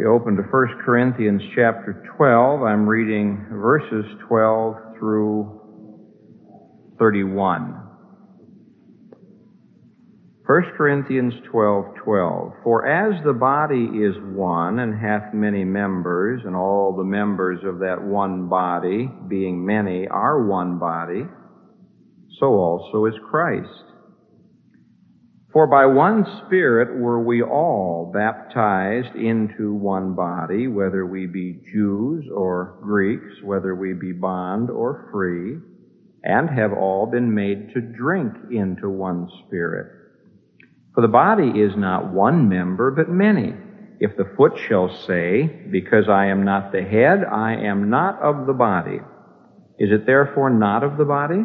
We open to 1 Corinthians chapter 12. I'm reading verses 12 through 31. 1 Corinthians 12, 12. For as the body is one and hath many members, and all the members of that one body, being many, are one body, so also is Christ. For by one Spirit were we all baptized into one body, whether we be Jews or Greeks, whether we be bond or free, and have all been made to drink into one Spirit. For the body is not one member, but many. If the foot shall say, Because I am not the head, I am not of the body, is it therefore not of the body?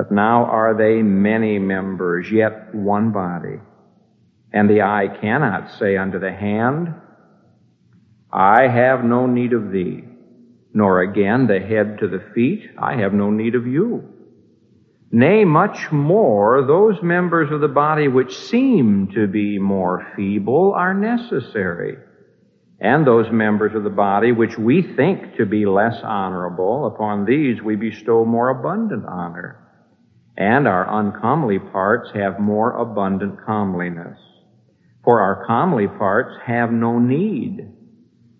But now are they many members, yet one body. And the eye cannot say unto the hand, I have no need of thee, nor again the head to the feet, I have no need of you. Nay, much more, those members of the body which seem to be more feeble are necessary. And those members of the body which we think to be less honorable, upon these we bestow more abundant honor and our uncomely parts have more abundant comeliness. For our comely parts have no need,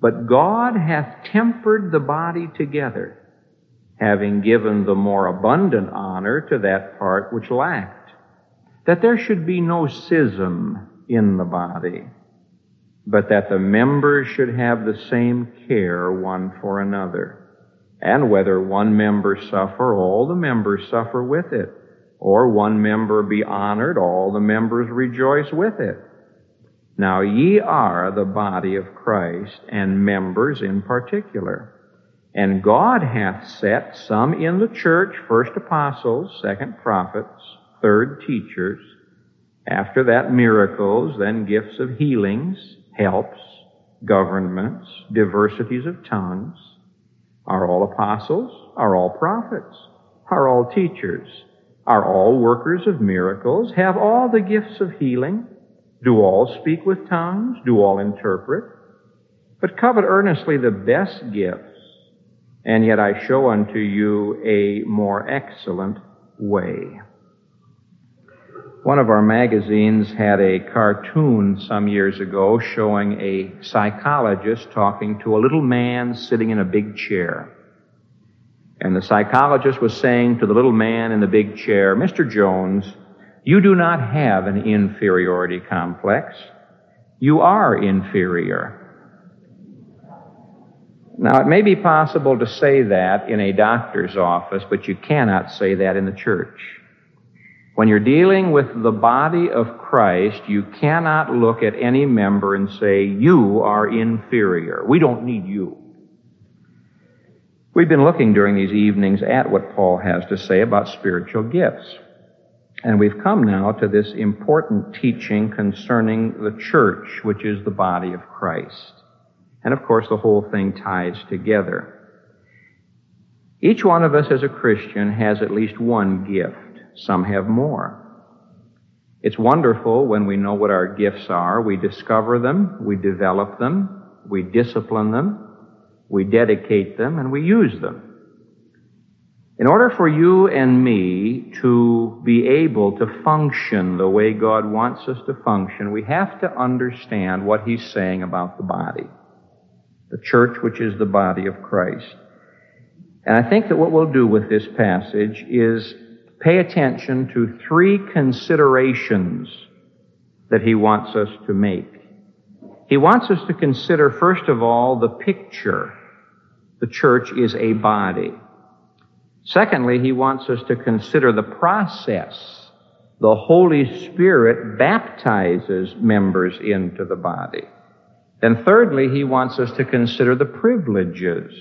but God hath tempered the body together, having given the more abundant honor to that part which lacked, that there should be no schism in the body, but that the members should have the same care one for another. And whether one member suffer, all the members suffer with it or one member be honored, all the members rejoice with it. Now ye are the body of Christ, and members in particular. And God hath set some in the church, first apostles, second prophets, third teachers, after that miracles, then gifts of healings, helps, governments, diversities of tongues. Are all apostles? Are all prophets? Are all teachers? Are all workers of miracles? Have all the gifts of healing? Do all speak with tongues? Do all interpret? But covet earnestly the best gifts, and yet I show unto you a more excellent way. One of our magazines had a cartoon some years ago showing a psychologist talking to a little man sitting in a big chair. And the psychologist was saying to the little man in the big chair, Mr. Jones, you do not have an inferiority complex. You are inferior. Now, it may be possible to say that in a doctor's office, but you cannot say that in the church. When you're dealing with the body of Christ, you cannot look at any member and say, you are inferior. We don't need you. We've been looking during these evenings at what Paul has to say about spiritual gifts. And we've come now to this important teaching concerning the church, which is the body of Christ. And of course, the whole thing ties together. Each one of us as a Christian has at least one gift. Some have more. It's wonderful when we know what our gifts are. We discover them, we develop them, we discipline them, we dedicate them, and we use them. In order for you and me to be able to function the way God wants us to function, we have to understand what He's saying about the body. The church, which is the body of Christ. And I think that what we'll do with this passage is pay attention to three considerations that He wants us to make. He wants us to consider, first of all, the picture the church is a body. Secondly, he wants us to consider the process. The Holy Spirit baptizes members into the body. Then thirdly, he wants us to consider the privileges.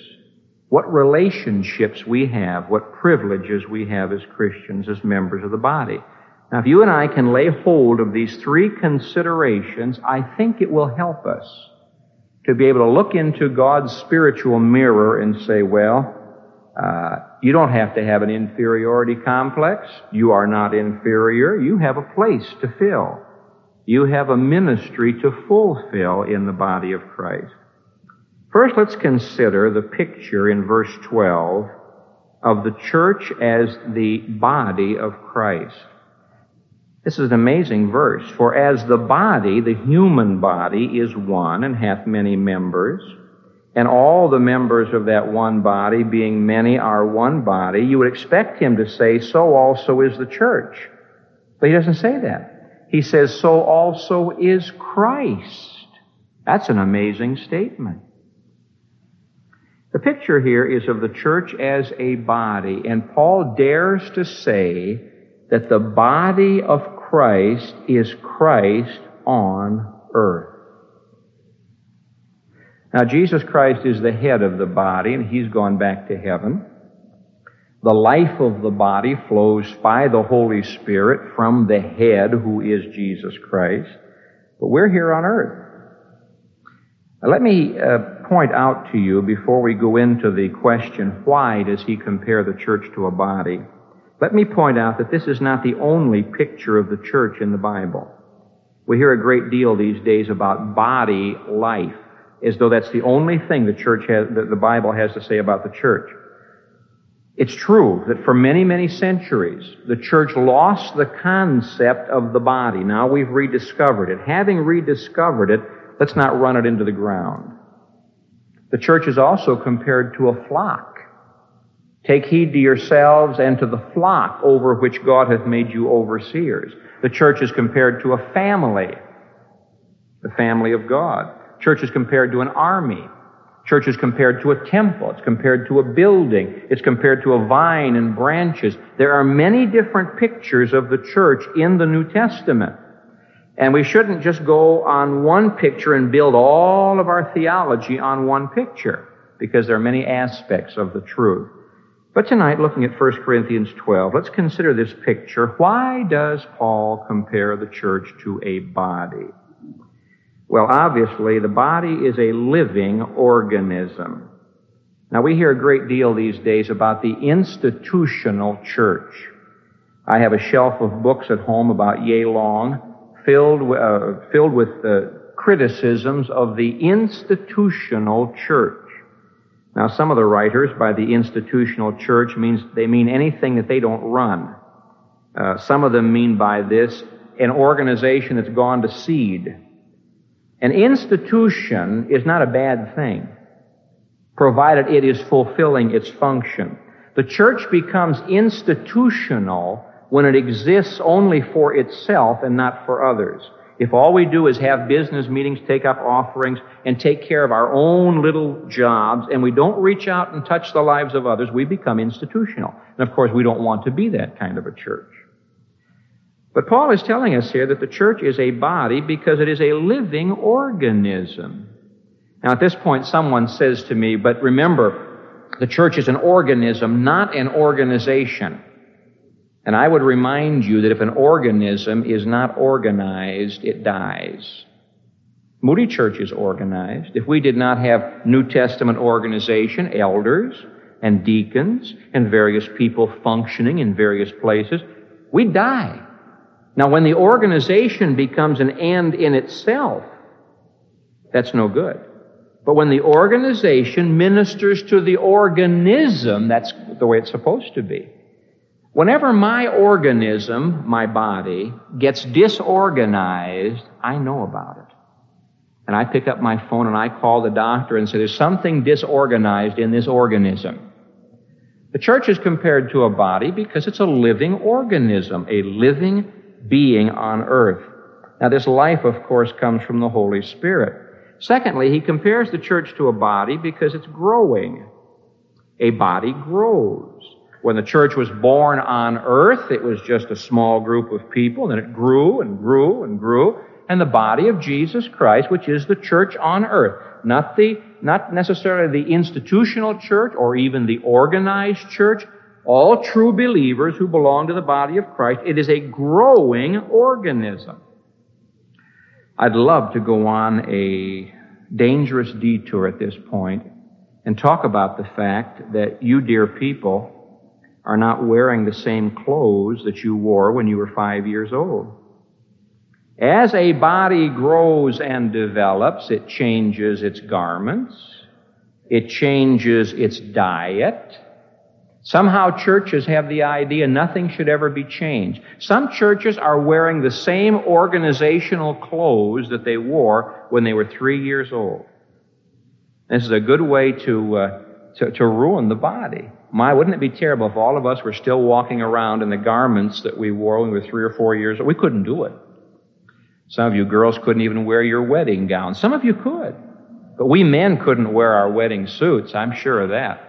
What relationships we have, what privileges we have as Christians, as members of the body. Now, if you and I can lay hold of these three considerations, I think it will help us to be able to look into God's spiritual mirror and say, well, uh, you don't have to have an inferiority complex. You are not inferior. You have a place to fill. You have a ministry to fulfill in the body of Christ. First, let's consider the picture in verse 12 of the church as the body of Christ. This is an amazing verse. For as the body, the human body, is one and hath many members, and all the members of that one body, being many, are one body, you would expect him to say, so also is the church. But he doesn't say that. He says, so also is Christ. That's an amazing statement. The picture here is of the church as a body, and Paul dares to say that the body of Christ is Christ on earth. Now, Jesus Christ is the head of the body, and he's gone back to heaven. The life of the body flows by the Holy Spirit from the head, who is Jesus Christ. But we're here on earth. Now, let me uh, point out to you before we go into the question, why does he compare the church to a body? Let me point out that this is not the only picture of the church in the Bible. We hear a great deal these days about body life, as though that's the only thing the church has, that the Bible has to say about the church. It's true that for many, many centuries, the church lost the concept of the body. Now we've rediscovered it. Having rediscovered it, let's not run it into the ground. The church is also compared to a flock. Take heed to yourselves and to the flock over which God hath made you overseers. The church is compared to a family, the family of God. Church is compared to an army. Church is compared to a temple. It's compared to a building. It's compared to a vine and branches. There are many different pictures of the church in the New Testament. And we shouldn't just go on one picture and build all of our theology on one picture, because there are many aspects of the truth. But tonight, looking at 1 Corinthians 12, let's consider this picture. Why does Paul compare the church to a body? Well, obviously, the body is a living organism. Now, we hear a great deal these days about the institutional church. I have a shelf of books at home about Yale Long, filled, uh, filled with uh, criticisms of the institutional church. Now, some of the writers by the institutional church means they mean anything that they don't run. Uh, some of them mean by this an organization that's gone to seed. An institution is not a bad thing, provided it is fulfilling its function. The church becomes institutional when it exists only for itself and not for others. If all we do is have business meetings, take up offerings, and take care of our own little jobs, and we don't reach out and touch the lives of others, we become institutional. And of course, we don't want to be that kind of a church. But Paul is telling us here that the church is a body because it is a living organism. Now, at this point, someone says to me, but remember, the church is an organism, not an organization. And I would remind you that if an organism is not organized, it dies. Moody Church is organized. If we did not have New Testament organization, elders and deacons and various people functioning in various places, we'd die. Now, when the organization becomes an end in itself, that's no good. But when the organization ministers to the organism, that's the way it's supposed to be. Whenever my organism, my body, gets disorganized, I know about it. And I pick up my phone and I call the doctor and say, there's something disorganized in this organism. The church is compared to a body because it's a living organism, a living being on earth. Now, this life, of course, comes from the Holy Spirit. Secondly, he compares the church to a body because it's growing. A body grows. When the church was born on earth, it was just a small group of people, and it grew and grew and grew. and the body of Jesus Christ, which is the church on earth. Not the, not necessarily the institutional church or even the organized church. All true believers who belong to the body of Christ. It is a growing organism. I'd love to go on a dangerous detour at this point and talk about the fact that you, dear people, are not wearing the same clothes that you wore when you were five years old. As a body grows and develops, it changes its garments. It changes its diet. Somehow churches have the idea nothing should ever be changed. Some churches are wearing the same organizational clothes that they wore when they were three years old. This is a good way to, uh, to, to ruin the body. My, wouldn't it be terrible if all of us were still walking around in the garments that we wore when we were three or four years old? We couldn't do it. Some of you girls couldn't even wear your wedding gown. Some of you could. But we men couldn't wear our wedding suits. I'm sure of that.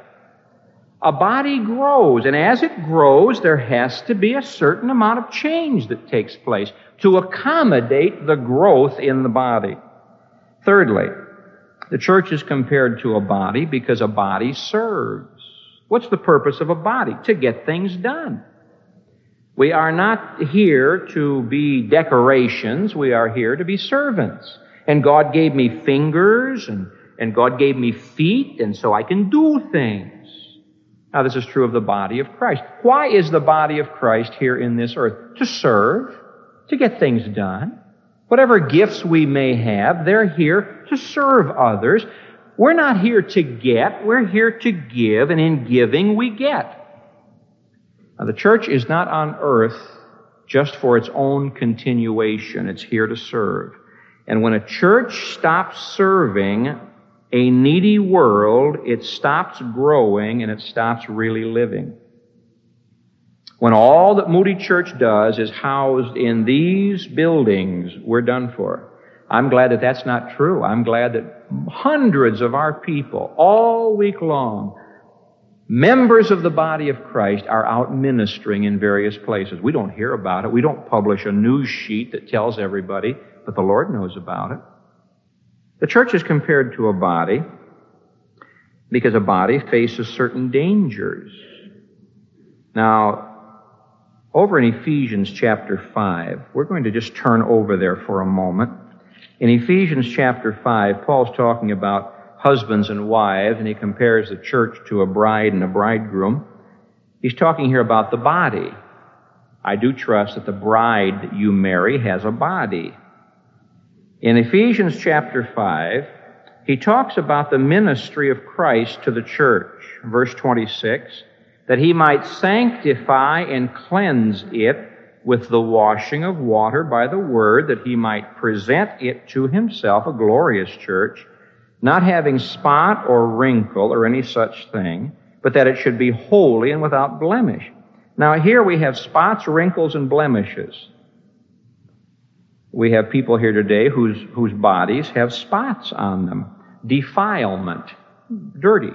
A body grows, and as it grows, there has to be a certain amount of change that takes place to accommodate the growth in the body. Thirdly, the church is compared to a body because a body serves. What's the purpose of a body? To get things done. We are not here to be decorations. We are here to be servants. And God gave me fingers and, and God gave me feet and so I can do things. Now this is true of the body of Christ. Why is the body of Christ here in this earth? To serve, to get things done. Whatever gifts we may have, they're here to serve others. We're not here to get, we're here to give, and in giving we get. Now, the church is not on earth just for its own continuation. It's here to serve. And when a church stops serving a needy world, it stops growing and it stops really living. When all that Moody Church does is housed in these buildings, we're done for. I'm glad that that's not true. I'm glad that hundreds of our people all week long Members of the body of Christ are out ministering in various places. We don't hear about it. We don't publish a news sheet that tells everybody, but the Lord knows about it. The church is compared to a body because a body faces certain dangers. Now, over in Ephesians chapter 5, we're going to just turn over there for a moment. In Ephesians chapter 5, Paul's talking about husbands and wives, and he compares the church to a bride and a bridegroom. He's talking here about the body. I do trust that the bride that you marry has a body. In Ephesians chapter 5, he talks about the ministry of Christ to the church. Verse 26, that he might sanctify and cleanse it with the washing of water by the word, that he might present it to himself a glorious church, not having spot or wrinkle or any such thing, but that it should be holy and without blemish. Now here we have spots, wrinkles, and blemishes. We have people here today whose, whose bodies have spots on them. Defilement. Dirty.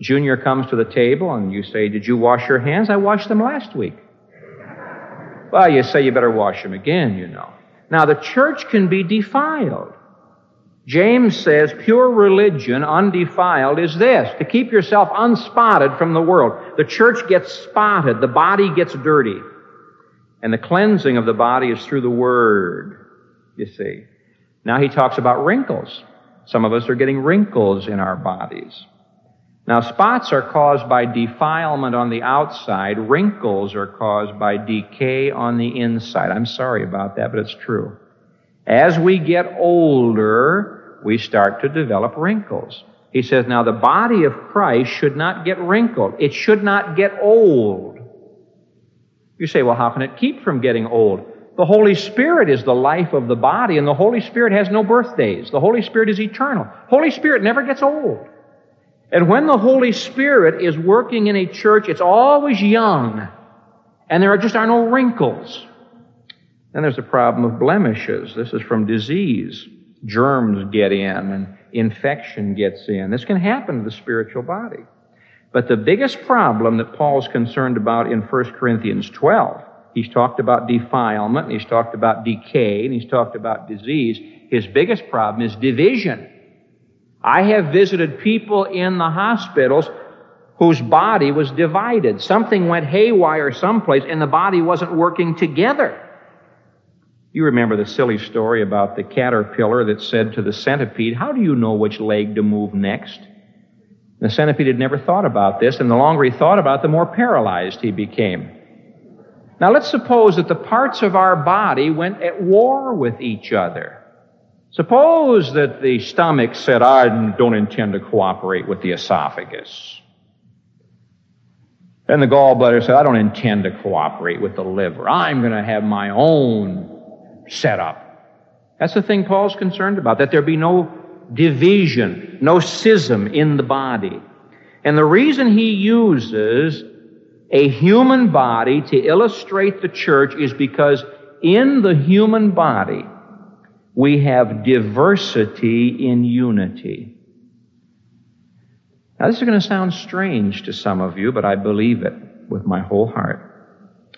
Junior comes to the table and you say, did you wash your hands? I washed them last week. Well, you say you better wash them again, you know. Now the church can be defiled. James says pure religion, undefiled, is this to keep yourself unspotted from the world. The church gets spotted, the body gets dirty. And the cleansing of the body is through the Word, you see. Now he talks about wrinkles. Some of us are getting wrinkles in our bodies. Now, spots are caused by defilement on the outside. Wrinkles are caused by decay on the inside. I'm sorry about that, but it's true. As we get older, we start to develop wrinkles. He says, now the body of Christ should not get wrinkled. It should not get old. You say, well, how can it keep from getting old? The Holy Spirit is the life of the body, and the Holy Spirit has no birthdays. The Holy Spirit is eternal. Holy Spirit never gets old. And when the Holy Spirit is working in a church, it's always young, and there just are no wrinkles. Then there's the problem of blemishes. This is from disease germs get in and infection gets in. This can happen to the spiritual body. But the biggest problem that Paul's concerned about in 1 Corinthians 12 He's talked about defilement, he's talked about decay, and he's talked about disease. His biggest problem is division. I have visited people in the hospitals whose body was divided. Something went haywire someplace, and the body wasn't working together. You remember the silly story about the caterpillar that said to the centipede, How do you know which leg to move next? The centipede had never thought about this, and the longer he thought about it, the more paralyzed he became. Now let's suppose that the parts of our body went at war with each other. Suppose that the stomach said, I don't intend to cooperate with the esophagus. And the gallbladder said, I don't intend to cooperate with the liver. I'm going to have my own setup. That's the thing Paul's concerned about, that there be no division, no schism in the body. And the reason he uses a human body to illustrate the church is because in the human body, we have diversity in unity. Now, this is going to sound strange to some of you, but I believe it with my whole heart.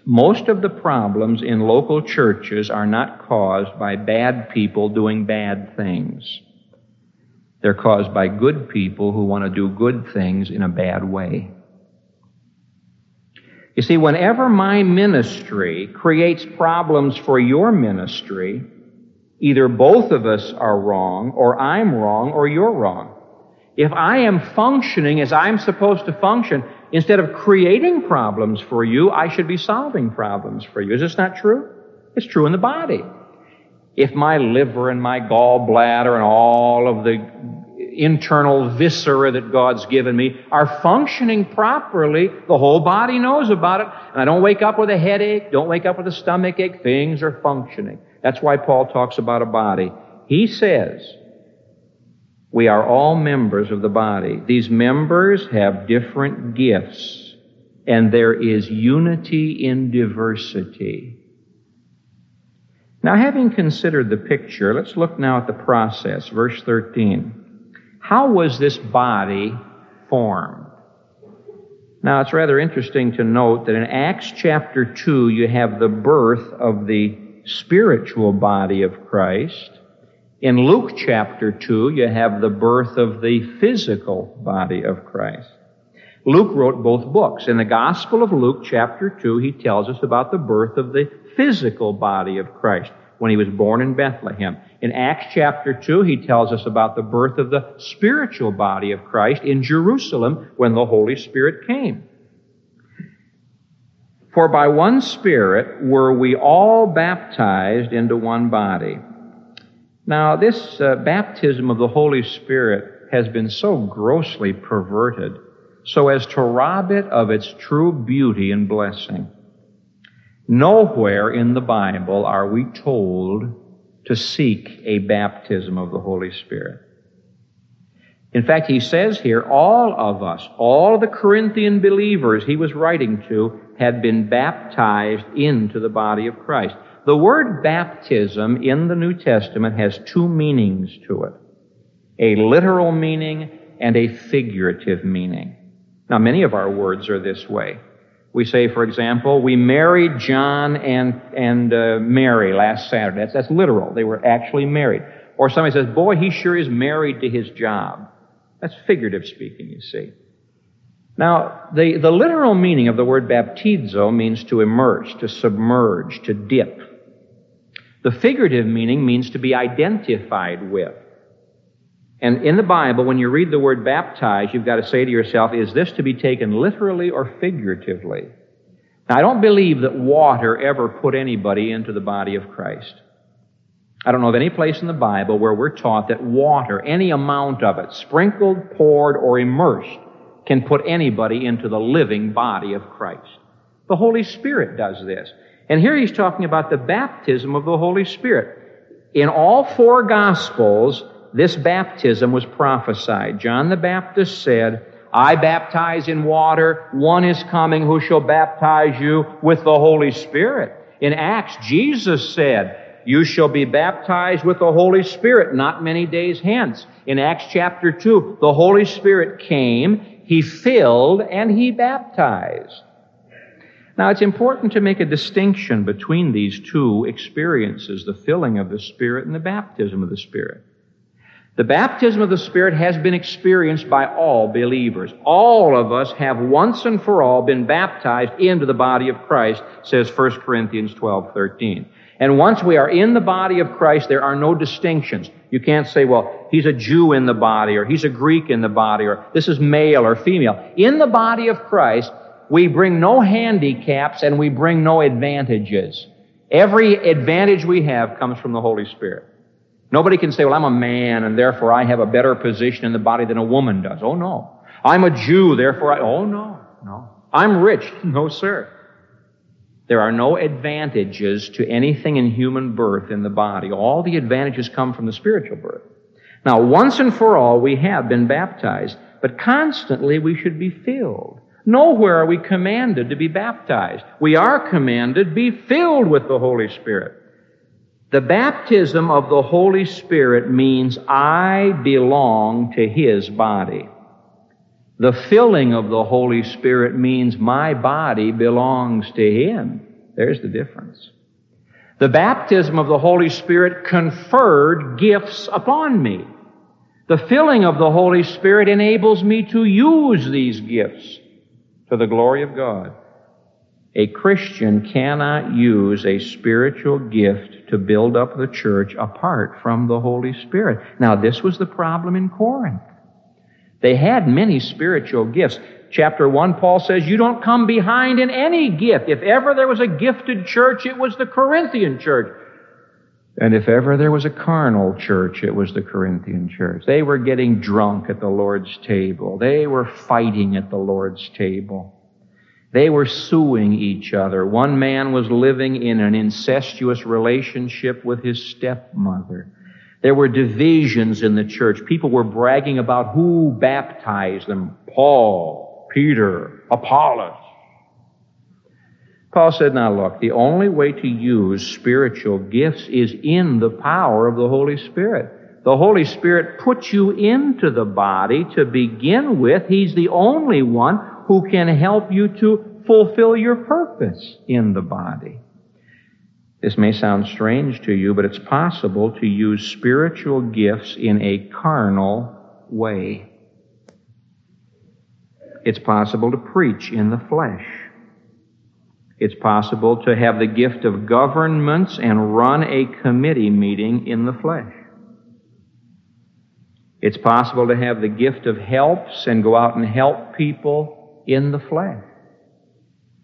Most of the problems in local churches are not caused by bad people doing bad things. They're caused by good people who want to do good things in a bad way. You see, whenever my ministry creates problems for your ministry, either both of us are wrong, or I'm wrong, or you're wrong. If I am functioning as I'm supposed to function, instead of creating problems for you, I should be solving problems for you. Is this not true? It's true in the body. If my liver and my gallbladder and all of the internal viscera that God's given me are functioning properly, the whole body knows about it. And I don't wake up with a headache, don't wake up with a stomach ache. Things are functioning. That's why Paul talks about a body. He says, we are all members of the body. These members have different gifts, and there is unity in diversity. Now, having considered the picture, let's look now at the process. Verse 13. How was this body formed? Now, it's rather interesting to note that in Acts chapter 2, you have the birth of the spiritual body of Christ. In Luke chapter 2, you have the birth of the physical body of Christ. Luke wrote both books. In the Gospel of Luke chapter 2, he tells us about the birth of the physical body of Christ when he was born in Bethlehem. In Acts chapter 2, he tells us about the birth of the spiritual body of Christ in Jerusalem when the Holy Spirit came. For by one Spirit were we all baptized into one body. Now, this uh, baptism of the Holy Spirit has been so grossly perverted so as to rob it of its true beauty and blessing. Nowhere in the Bible are we told to seek a baptism of the Holy Spirit. In fact, he says here, all of us, all the Corinthian believers he was writing to, had been baptized into the body of Christ. The word baptism in the New Testament has two meanings to it. A literal meaning and a figurative meaning. Now, many of our words are this way. We say, for example, we married John and, and uh, Mary last Saturday. That's, that's literal. They were actually married. Or somebody says, boy, he sure is married to his job. That's figurative speaking, you see. Now, the, the literal meaning of the word baptizo means to immerse, to submerge, to dip. The figurative meaning means to be identified with. And in the Bible, when you read the word baptize, you've got to say to yourself, is this to be taken literally or figuratively? Now, I don't believe that water ever put anybody into the body of Christ. I don't know of any place in the Bible where we're taught that water, any amount of it, sprinkled, poured, or immersed, can put anybody into the living body of Christ. The Holy Spirit does this. And here he's talking about the baptism of the Holy Spirit. In all four Gospels, this baptism was prophesied. John the Baptist said, I baptize in water, one is coming who shall baptize you with the Holy Spirit. In Acts, Jesus said, you shall be baptized with the Holy Spirit not many days hence. In Acts chapter 2, the Holy Spirit came, He filled, and He baptized. Now, it's important to make a distinction between these two experiences, the filling of the Spirit and the baptism of the Spirit. The baptism of the Spirit has been experienced by all believers. All of us have once and for all been baptized into the body of Christ, says 1 Corinthians 12, 13. And once we are in the body of Christ, there are no distinctions. You can't say, well, he's a Jew in the body, or he's a Greek in the body, or this is male or female. In the body of Christ, we bring no handicaps and we bring no advantages. Every advantage we have comes from the Holy Spirit. Nobody can say, well, I'm a man and therefore I have a better position in the body than a woman does. Oh no. I'm a Jew, therefore I, oh no, no. I'm rich. No, sir. There are no advantages to anything in human birth in the body. All the advantages come from the spiritual birth. Now, once and for all, we have been baptized, but constantly we should be filled. Nowhere are we commanded to be baptized. We are commanded be filled with the Holy Spirit. The baptism of the Holy Spirit means I belong to His body. The filling of the Holy Spirit means my body belongs to Him. There's the difference. The baptism of the Holy Spirit conferred gifts upon me. The filling of the Holy Spirit enables me to use these gifts to the glory of God. A Christian cannot use a spiritual gift to build up the church apart from the Holy Spirit. Now, this was the problem in Corinth. They had many spiritual gifts. Chapter 1, Paul says, You don't come behind in any gift. If ever there was a gifted church, it was the Corinthian church. And if ever there was a carnal church, it was the Corinthian church. They were getting drunk at the Lord's table. They were fighting at the Lord's table. They were suing each other. One man was living in an incestuous relationship with his stepmother. There were divisions in the church. People were bragging about who baptized them. Paul, Peter, Apollos. Paul said, now look, the only way to use spiritual gifts is in the power of the Holy Spirit. The Holy Spirit puts you into the body to begin with. He's the only one who can help you to fulfill your purpose in the body. This may sound strange to you, but it's possible to use spiritual gifts in a carnal way. It's possible to preach in the flesh. It's possible to have the gift of governments and run a committee meeting in the flesh. It's possible to have the gift of helps and go out and help people in the flesh.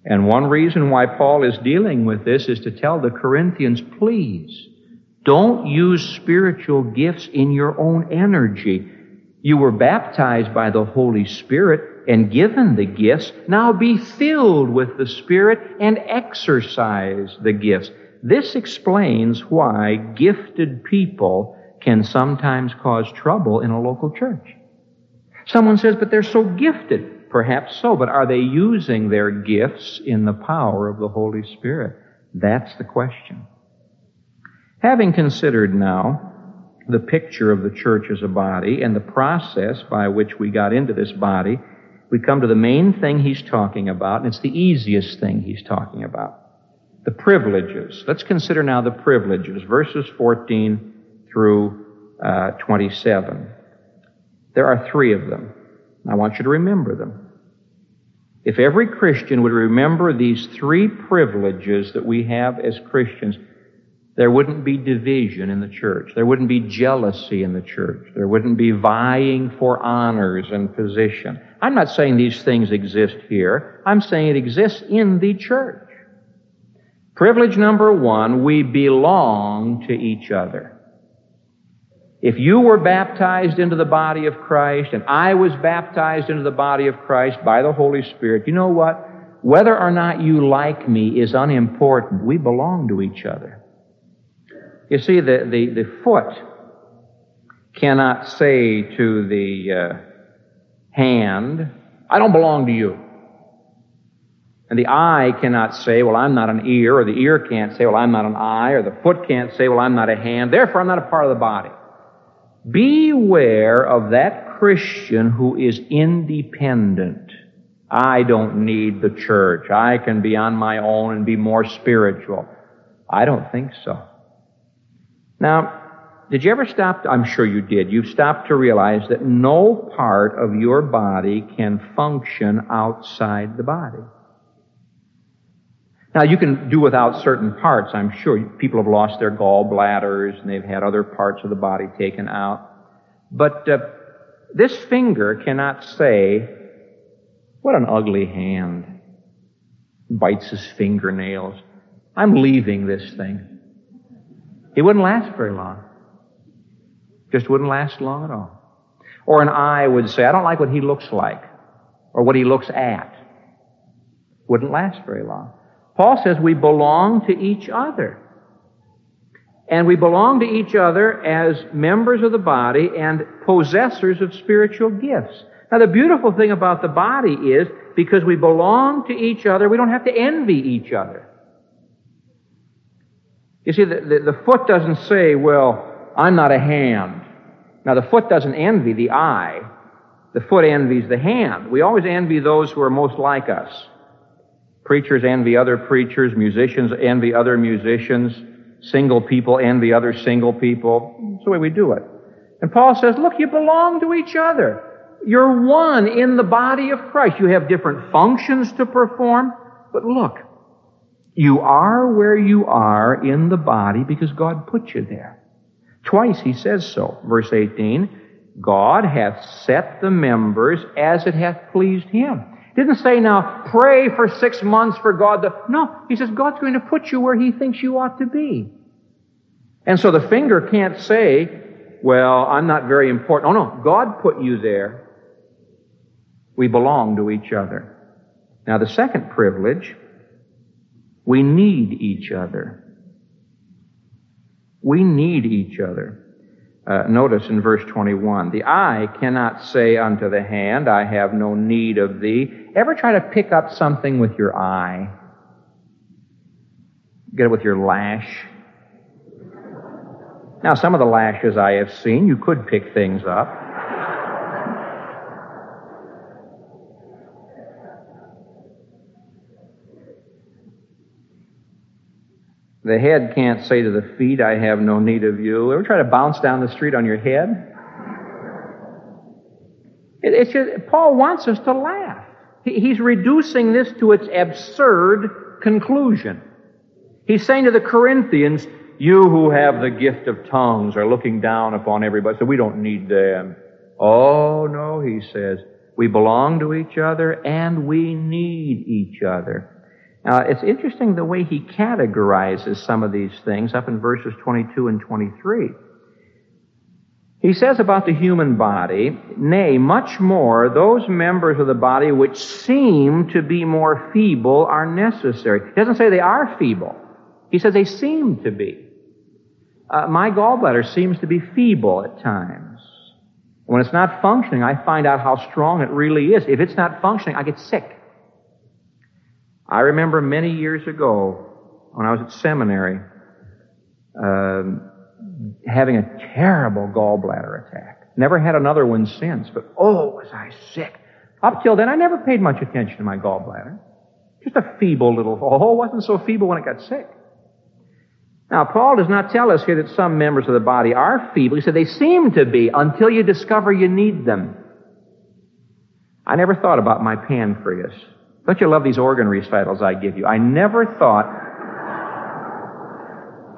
And one reason why Paul is dealing with this is to tell the Corinthians, please, don't use spiritual gifts in your own energy. You were baptized by the Holy Spirit and given the gifts, now be filled with the Spirit and exercise the gifts. This explains why gifted people can sometimes cause trouble in a local church. Someone says, but they're so gifted. Perhaps so, but are they using their gifts in the power of the Holy Spirit? That's the question. Having considered now the picture of the church as a body and the process by which we got into this body, we come to the main thing he's talking about, and it's the easiest thing he's talking about. The privileges. Let's consider now the privileges, verses 14 through uh, 27. There are three of them. I want you to remember them. If every Christian would remember these three privileges that we have as Christians, there wouldn't be division in the church. There wouldn't be jealousy in the church. There wouldn't be vying for honors and position. I'm not saying these things exist here. I'm saying it exists in the church. Privilege number one, we belong to each other. If you were baptized into the body of Christ and I was baptized into the body of Christ by the Holy Spirit, you know what? Whether or not you like me is unimportant. We belong to each other. You see, the, the, the foot cannot say to the uh, hand, I don't belong to you. And the eye cannot say, well, I'm not an ear, or the ear can't say, well, I'm not an eye, or the foot can't say, well, I'm not a hand, therefore I'm not a part of the body. Beware of that Christian who is independent. I don't need the church. I can be on my own and be more spiritual. I don't think so. Now, did you ever stop? To, I'm sure you did. You've stopped to realize that no part of your body can function outside the body. Now, you can do without certain parts, I'm sure. People have lost their gallbladders and they've had other parts of the body taken out. But uh, this finger cannot say, what an ugly hand. Bites his fingernails. I'm leaving this thing. It wouldn't last very long. Just wouldn't last long at all. Or an eye would say, I don't like what he looks like, or what he looks at. Wouldn't last very long. Paul says we belong to each other. And we belong to each other as members of the body and possessors of spiritual gifts. Now the beautiful thing about the body is because we belong to each other, we don't have to envy each other. You see, the, the, the foot doesn't say, well, I'm not a hand. Now the foot doesn't envy the eye. The foot envies the hand. We always envy those who are most like us. Preachers envy other preachers. Musicians envy other musicians. Single people envy other single people. That's the way we do it. And Paul says, look, you belong to each other. You're one in the body of Christ. You have different functions to perform, but look, you are where you are in the body because God put you there. Twice he says so. Verse 18, God hath set the members as it hath pleased him. Didn't say now, pray for six months for God to, no, he says God's going to put you where he thinks you ought to be. And so the finger can't say, well, I'm not very important. Oh no, God put you there we belong to each other. Now, the second privilege, we need each other. We need each other. Uh, notice in verse 21, the eye cannot say unto the hand, I have no need of thee. Ever try to pick up something with your eye? Get it with your lash? Now, some of the lashes I have seen, you could pick things up. The head can't say to the feet, I have no need of you. Ever try to bounce down the street on your head? It, it's just, Paul wants us to laugh. He, he's reducing this to its absurd conclusion. He's saying to the Corinthians, you who have the gift of tongues are looking down upon everybody, so we don't need them. Oh, no, he says, we belong to each other and we need each other. Now, it's interesting the way he categorizes some of these things up in verses 22 and 23. He says about the human body, nay, much more, those members of the body which seem to be more feeble are necessary. He doesn't say they are feeble. He says they seem to be. Uh, my gallbladder seems to be feeble at times. When it's not functioning, I find out how strong it really is. If it's not functioning, I get sick. I remember many years ago when I was at seminary uh, having a terrible gallbladder attack. Never had another one since, but oh, was I sick. Up till then, I never paid much attention to my gallbladder. Just a feeble little, oh, wasn't so feeble when it got sick. Now, Paul does not tell us here that some members of the body are feeble. He said they seem to be until you discover you need them. I never thought about my pancreas. Don't you love these organ recitals I give you? I never thought,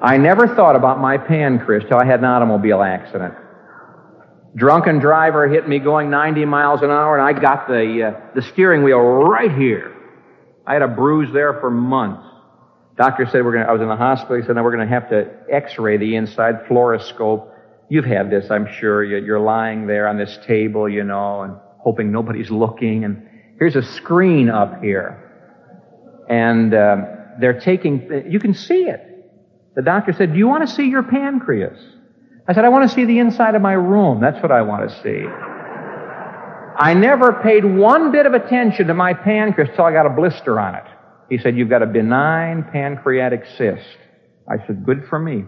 I never thought about my pancreas till I had an automobile accident. Drunken driver hit me going 90 miles an hour and I got the, uh, the steering wheel right here. I had a bruise there for months. Doctor said we're going I was in the hospital. He said, no, we're going to have to x-ray the inside fluoroscope. You've had this, I'm sure. You're lying there on this table, you know, and hoping nobody's looking and Here's a screen up here. And um, they're taking, you can see it. The doctor said, Do you want to see your pancreas? I said, I want to see the inside of my room. That's what I want to see. I never paid one bit of attention to my pancreas till I got a blister on it. He said, You've got a benign pancreatic cyst. I said, Good for me.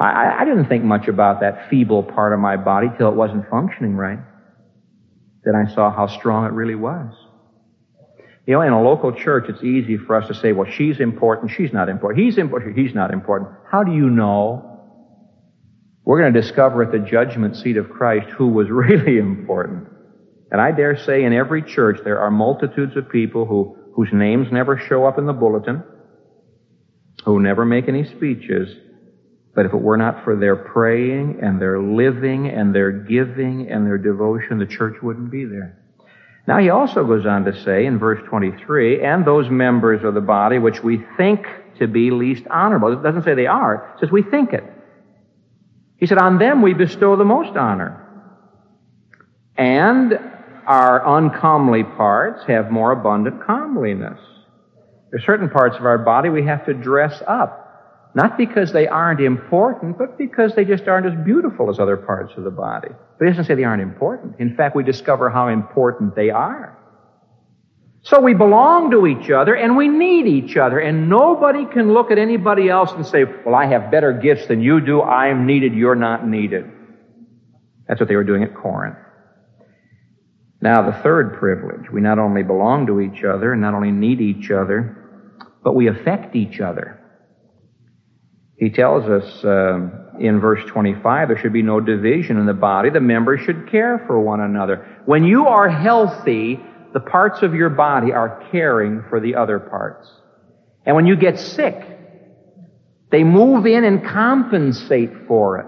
I, I didn't think much about that feeble part of my body till it wasn't functioning right. Then I saw how strong it really was. You know, in a local church, it's easy for us to say, well, she's important, she's not important. He's important, he's not important. How do you know? We're going to discover at the judgment seat of Christ who was really important. And I dare say in every church there are multitudes of people who, whose names never show up in the bulletin, who never make any speeches, but if it were not for their praying and their living and their giving and their devotion, the church wouldn't be there. Now he also goes on to say in verse 23, and those members of the body which we think to be least honorable. It doesn't say they are, it says we think it. He said, on them we bestow the most honor. And our uncomely parts have more abundant comeliness. There's certain parts of our body we have to dress up. Not because they aren't important, but because they just aren't as beautiful as other parts of the body. But it doesn't say they aren't important. In fact, we discover how important they are. So we belong to each other and we need each other and nobody can look at anybody else and say, well, I have better gifts than you do. I am needed. You're not needed. That's what they were doing at Corinth. Now, the third privilege. We not only belong to each other and not only need each other, but we affect each other. He tells us um, in verse 25 there should be no division in the body. The members should care for one another. When you are healthy, the parts of your body are caring for the other parts. And when you get sick, they move in and compensate for it.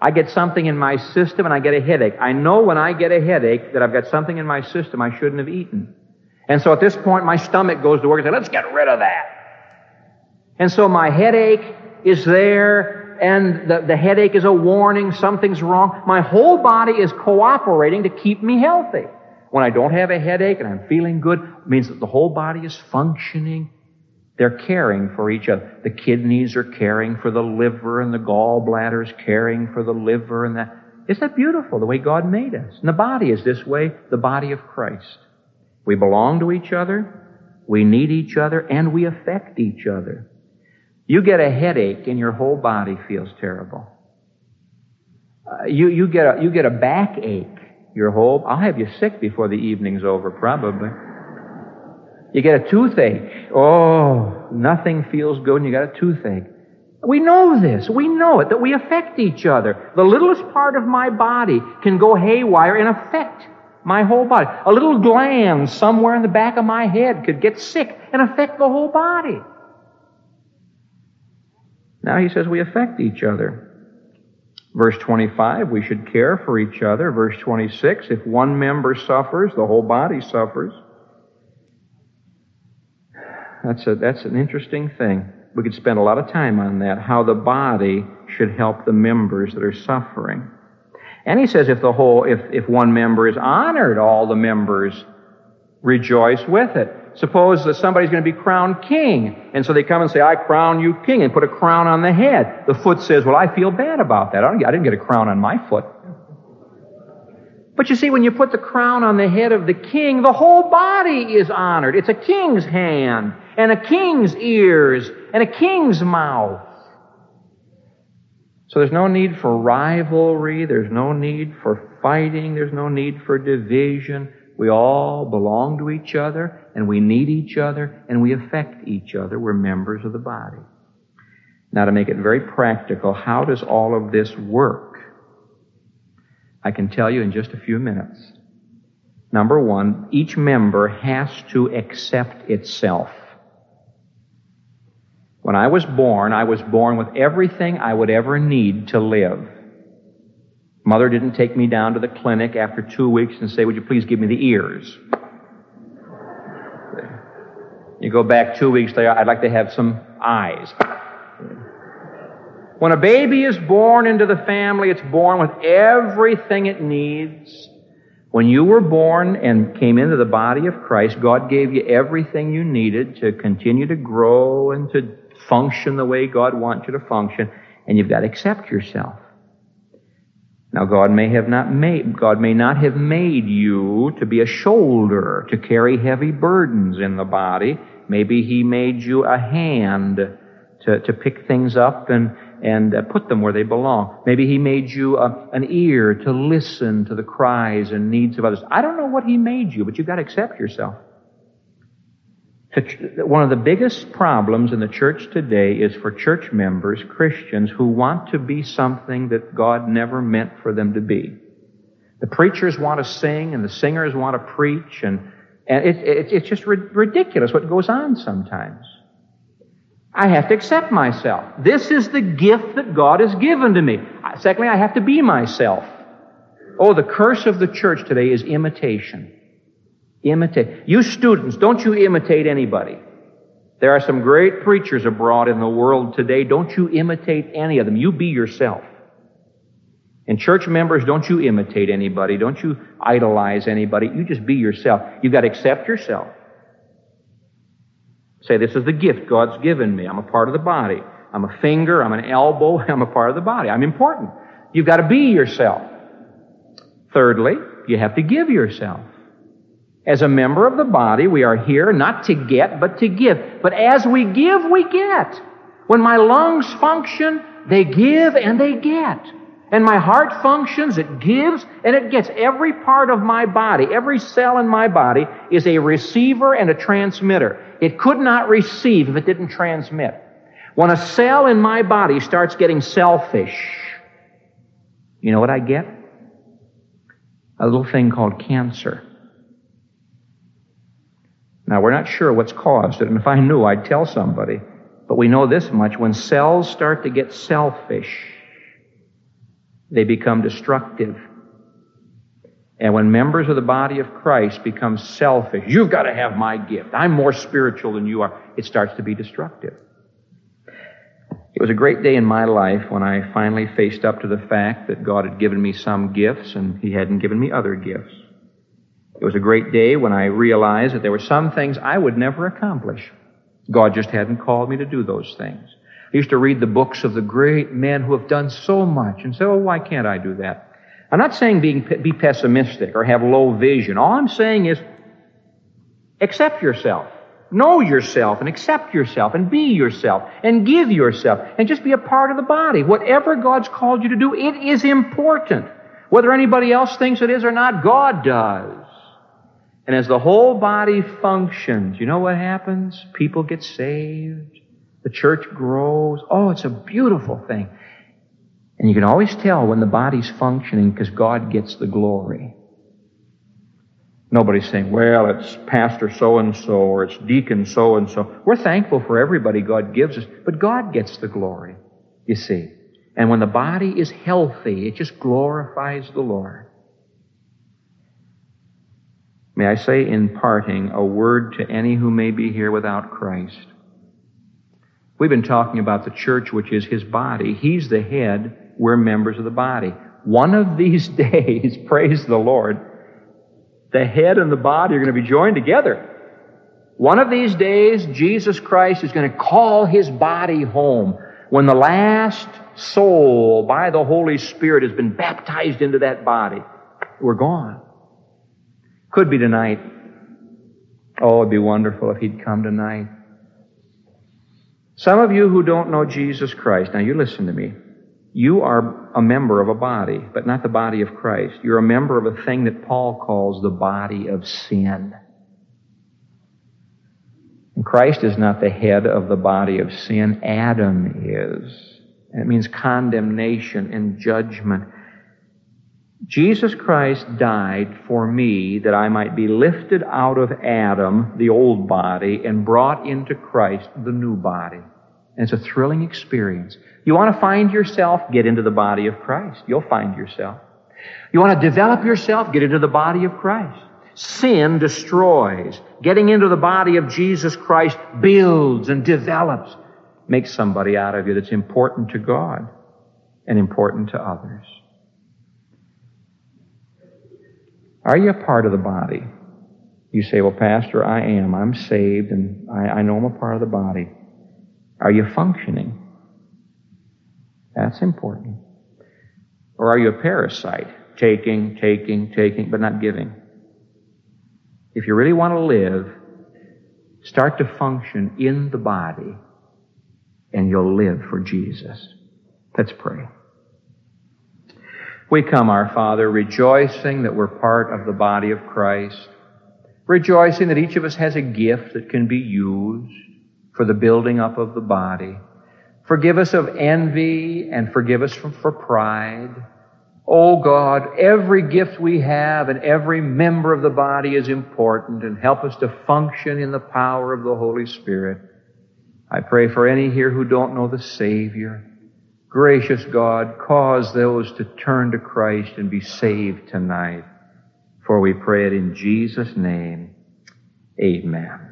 I get something in my system and I get a headache. I know when I get a headache that I've got something in my system I shouldn't have eaten. And so at this point, my stomach goes to work and says, let's get rid of that. And so my headache is there and the, the headache is a warning something's wrong. My whole body is cooperating to keep me healthy. When I don't have a headache and I'm feeling good, it means that the whole body is functioning. They're caring for each other. The kidneys are caring for the liver and the gallbladder is caring for the liver and that. Isn't that beautiful the way God made us? And the body is this way, the body of Christ. We belong to each other, we need each other, and we affect each other. You get a headache and your whole body feels terrible. Uh, you, you, get a, you get a backache. Your whole, I'll have you sick before the evening's over, probably. You get a toothache. Oh, nothing feels good and you got a toothache. We know this. We know it, that we affect each other. The littlest part of my body can go haywire and affect my whole body. A little gland somewhere in the back of my head could get sick and affect the whole body. Now he says we affect each other. Verse 25, we should care for each other. Verse 26, if one member suffers, the whole body suffers. That's, a, that's an interesting thing. We could spend a lot of time on that, how the body should help the members that are suffering. And he says if the whole, if, if one member is honored, all the members rejoice with it. Suppose that somebody's going to be crowned king, and so they come and say, I crown you king, and put a crown on the head. The foot says, Well, I feel bad about that. I, I didn't get a crown on my foot. But you see, when you put the crown on the head of the king, the whole body is honored. It's a king's hand, and a king's ears, and a king's mouth. So there's no need for rivalry, there's no need for fighting, there's no need for division. We all belong to each other and we need each other and we affect each other. We're members of the body. Now to make it very practical, how does all of this work? I can tell you in just a few minutes. Number one, each member has to accept itself. When I was born, I was born with everything I would ever need to live. Mother didn't take me down to the clinic after two weeks and say, Would you please give me the ears? You go back two weeks later, I'd like to have some eyes. When a baby is born into the family, it's born with everything it needs. When you were born and came into the body of Christ, God gave you everything you needed to continue to grow and to function the way God wants you to function, and you've got to accept yourself. Now God may have not made, God may not have made you to be a shoulder, to carry heavy burdens in the body. Maybe He made you a hand to, to pick things up and, and uh, put them where they belong. Maybe He made you uh, an ear to listen to the cries and needs of others. I don't know what He made you, but you've got to accept yourself. One of the biggest problems in the church today is for church members, Christians, who want to be something that God never meant for them to be. The preachers want to sing and the singers want to preach and, and it, it, it's just ridiculous what goes on sometimes. I have to accept myself. This is the gift that God has given to me. Secondly, I have to be myself. Oh, the curse of the church today is imitation. Imitate. You students, don't you imitate anybody. There are some great preachers abroad in the world today. Don't you imitate any of them. You be yourself. And church members, don't you imitate anybody. Don't you idolize anybody. You just be yourself. You've got to accept yourself. Say, this is the gift God's given me. I'm a part of the body. I'm a finger. I'm an elbow. I'm a part of the body. I'm important. You've got to be yourself. Thirdly, you have to give yourself. As a member of the body, we are here not to get, but to give. But as we give, we get. When my lungs function, they give and they get. And my heart functions, it gives and it gets. Every part of my body, every cell in my body is a receiver and a transmitter. It could not receive if it didn't transmit. When a cell in my body starts getting selfish, you know what I get? A little thing called cancer. Now, we're not sure what's caused it, and if I knew, I'd tell somebody. But we know this much when cells start to get selfish, they become destructive. And when members of the body of Christ become selfish, you've got to have my gift. I'm more spiritual than you are. It starts to be destructive. It was a great day in my life when I finally faced up to the fact that God had given me some gifts and He hadn't given me other gifts. It was a great day when I realized that there were some things I would never accomplish. God just hadn't called me to do those things. I used to read the books of the great men who have done so much and say, oh, why can't I do that? I'm not saying being, be pessimistic or have low vision. All I'm saying is accept yourself. Know yourself and accept yourself and be yourself and give yourself and just be a part of the body. Whatever God's called you to do, it is important. Whether anybody else thinks it is or not, God does. And as the whole body functions, you know what happens? People get saved. The church grows. Oh, it's a beautiful thing. And you can always tell when the body's functioning because God gets the glory. Nobody's saying, well, it's pastor so and so or it's deacon so and so. We're thankful for everybody God gives us, but God gets the glory, you see. And when the body is healthy, it just glorifies the Lord. May I say in parting a word to any who may be here without Christ. We've been talking about the church, which is His body. He's the head. We're members of the body. One of these days, praise the Lord, the head and the body are going to be joined together. One of these days, Jesus Christ is going to call His body home. When the last soul by the Holy Spirit has been baptized into that body, we're gone. Could be tonight. Oh, it'd be wonderful if he'd come tonight. Some of you who don't know Jesus Christ, now you listen to me. You are a member of a body, but not the body of Christ. You're a member of a thing that Paul calls the body of sin. And Christ is not the head of the body of sin. Adam is. It means condemnation and judgment. Jesus Christ died for me that I might be lifted out of Adam, the old body, and brought into Christ, the new body. And it's a thrilling experience. You want to find yourself? Get into the body of Christ. You'll find yourself. You want to develop yourself? Get into the body of Christ. Sin destroys. Getting into the body of Jesus Christ builds and develops. Makes somebody out of you that's important to God and important to others. Are you a part of the body? You say, well, Pastor, I am. I'm saved and I, I know I'm a part of the body. Are you functioning? That's important. Or are you a parasite? Taking, taking, taking, but not giving. If you really want to live, start to function in the body and you'll live for Jesus. Let's pray. We come, our Father, rejoicing that we're part of the body of Christ, rejoicing that each of us has a gift that can be used for the building up of the body. Forgive us of envy and forgive us from, for pride. Oh God, every gift we have and every member of the body is important and help us to function in the power of the Holy Spirit. I pray for any here who don't know the Savior. Gracious God, cause those to turn to Christ and be saved tonight. For we pray it in Jesus' name. Amen.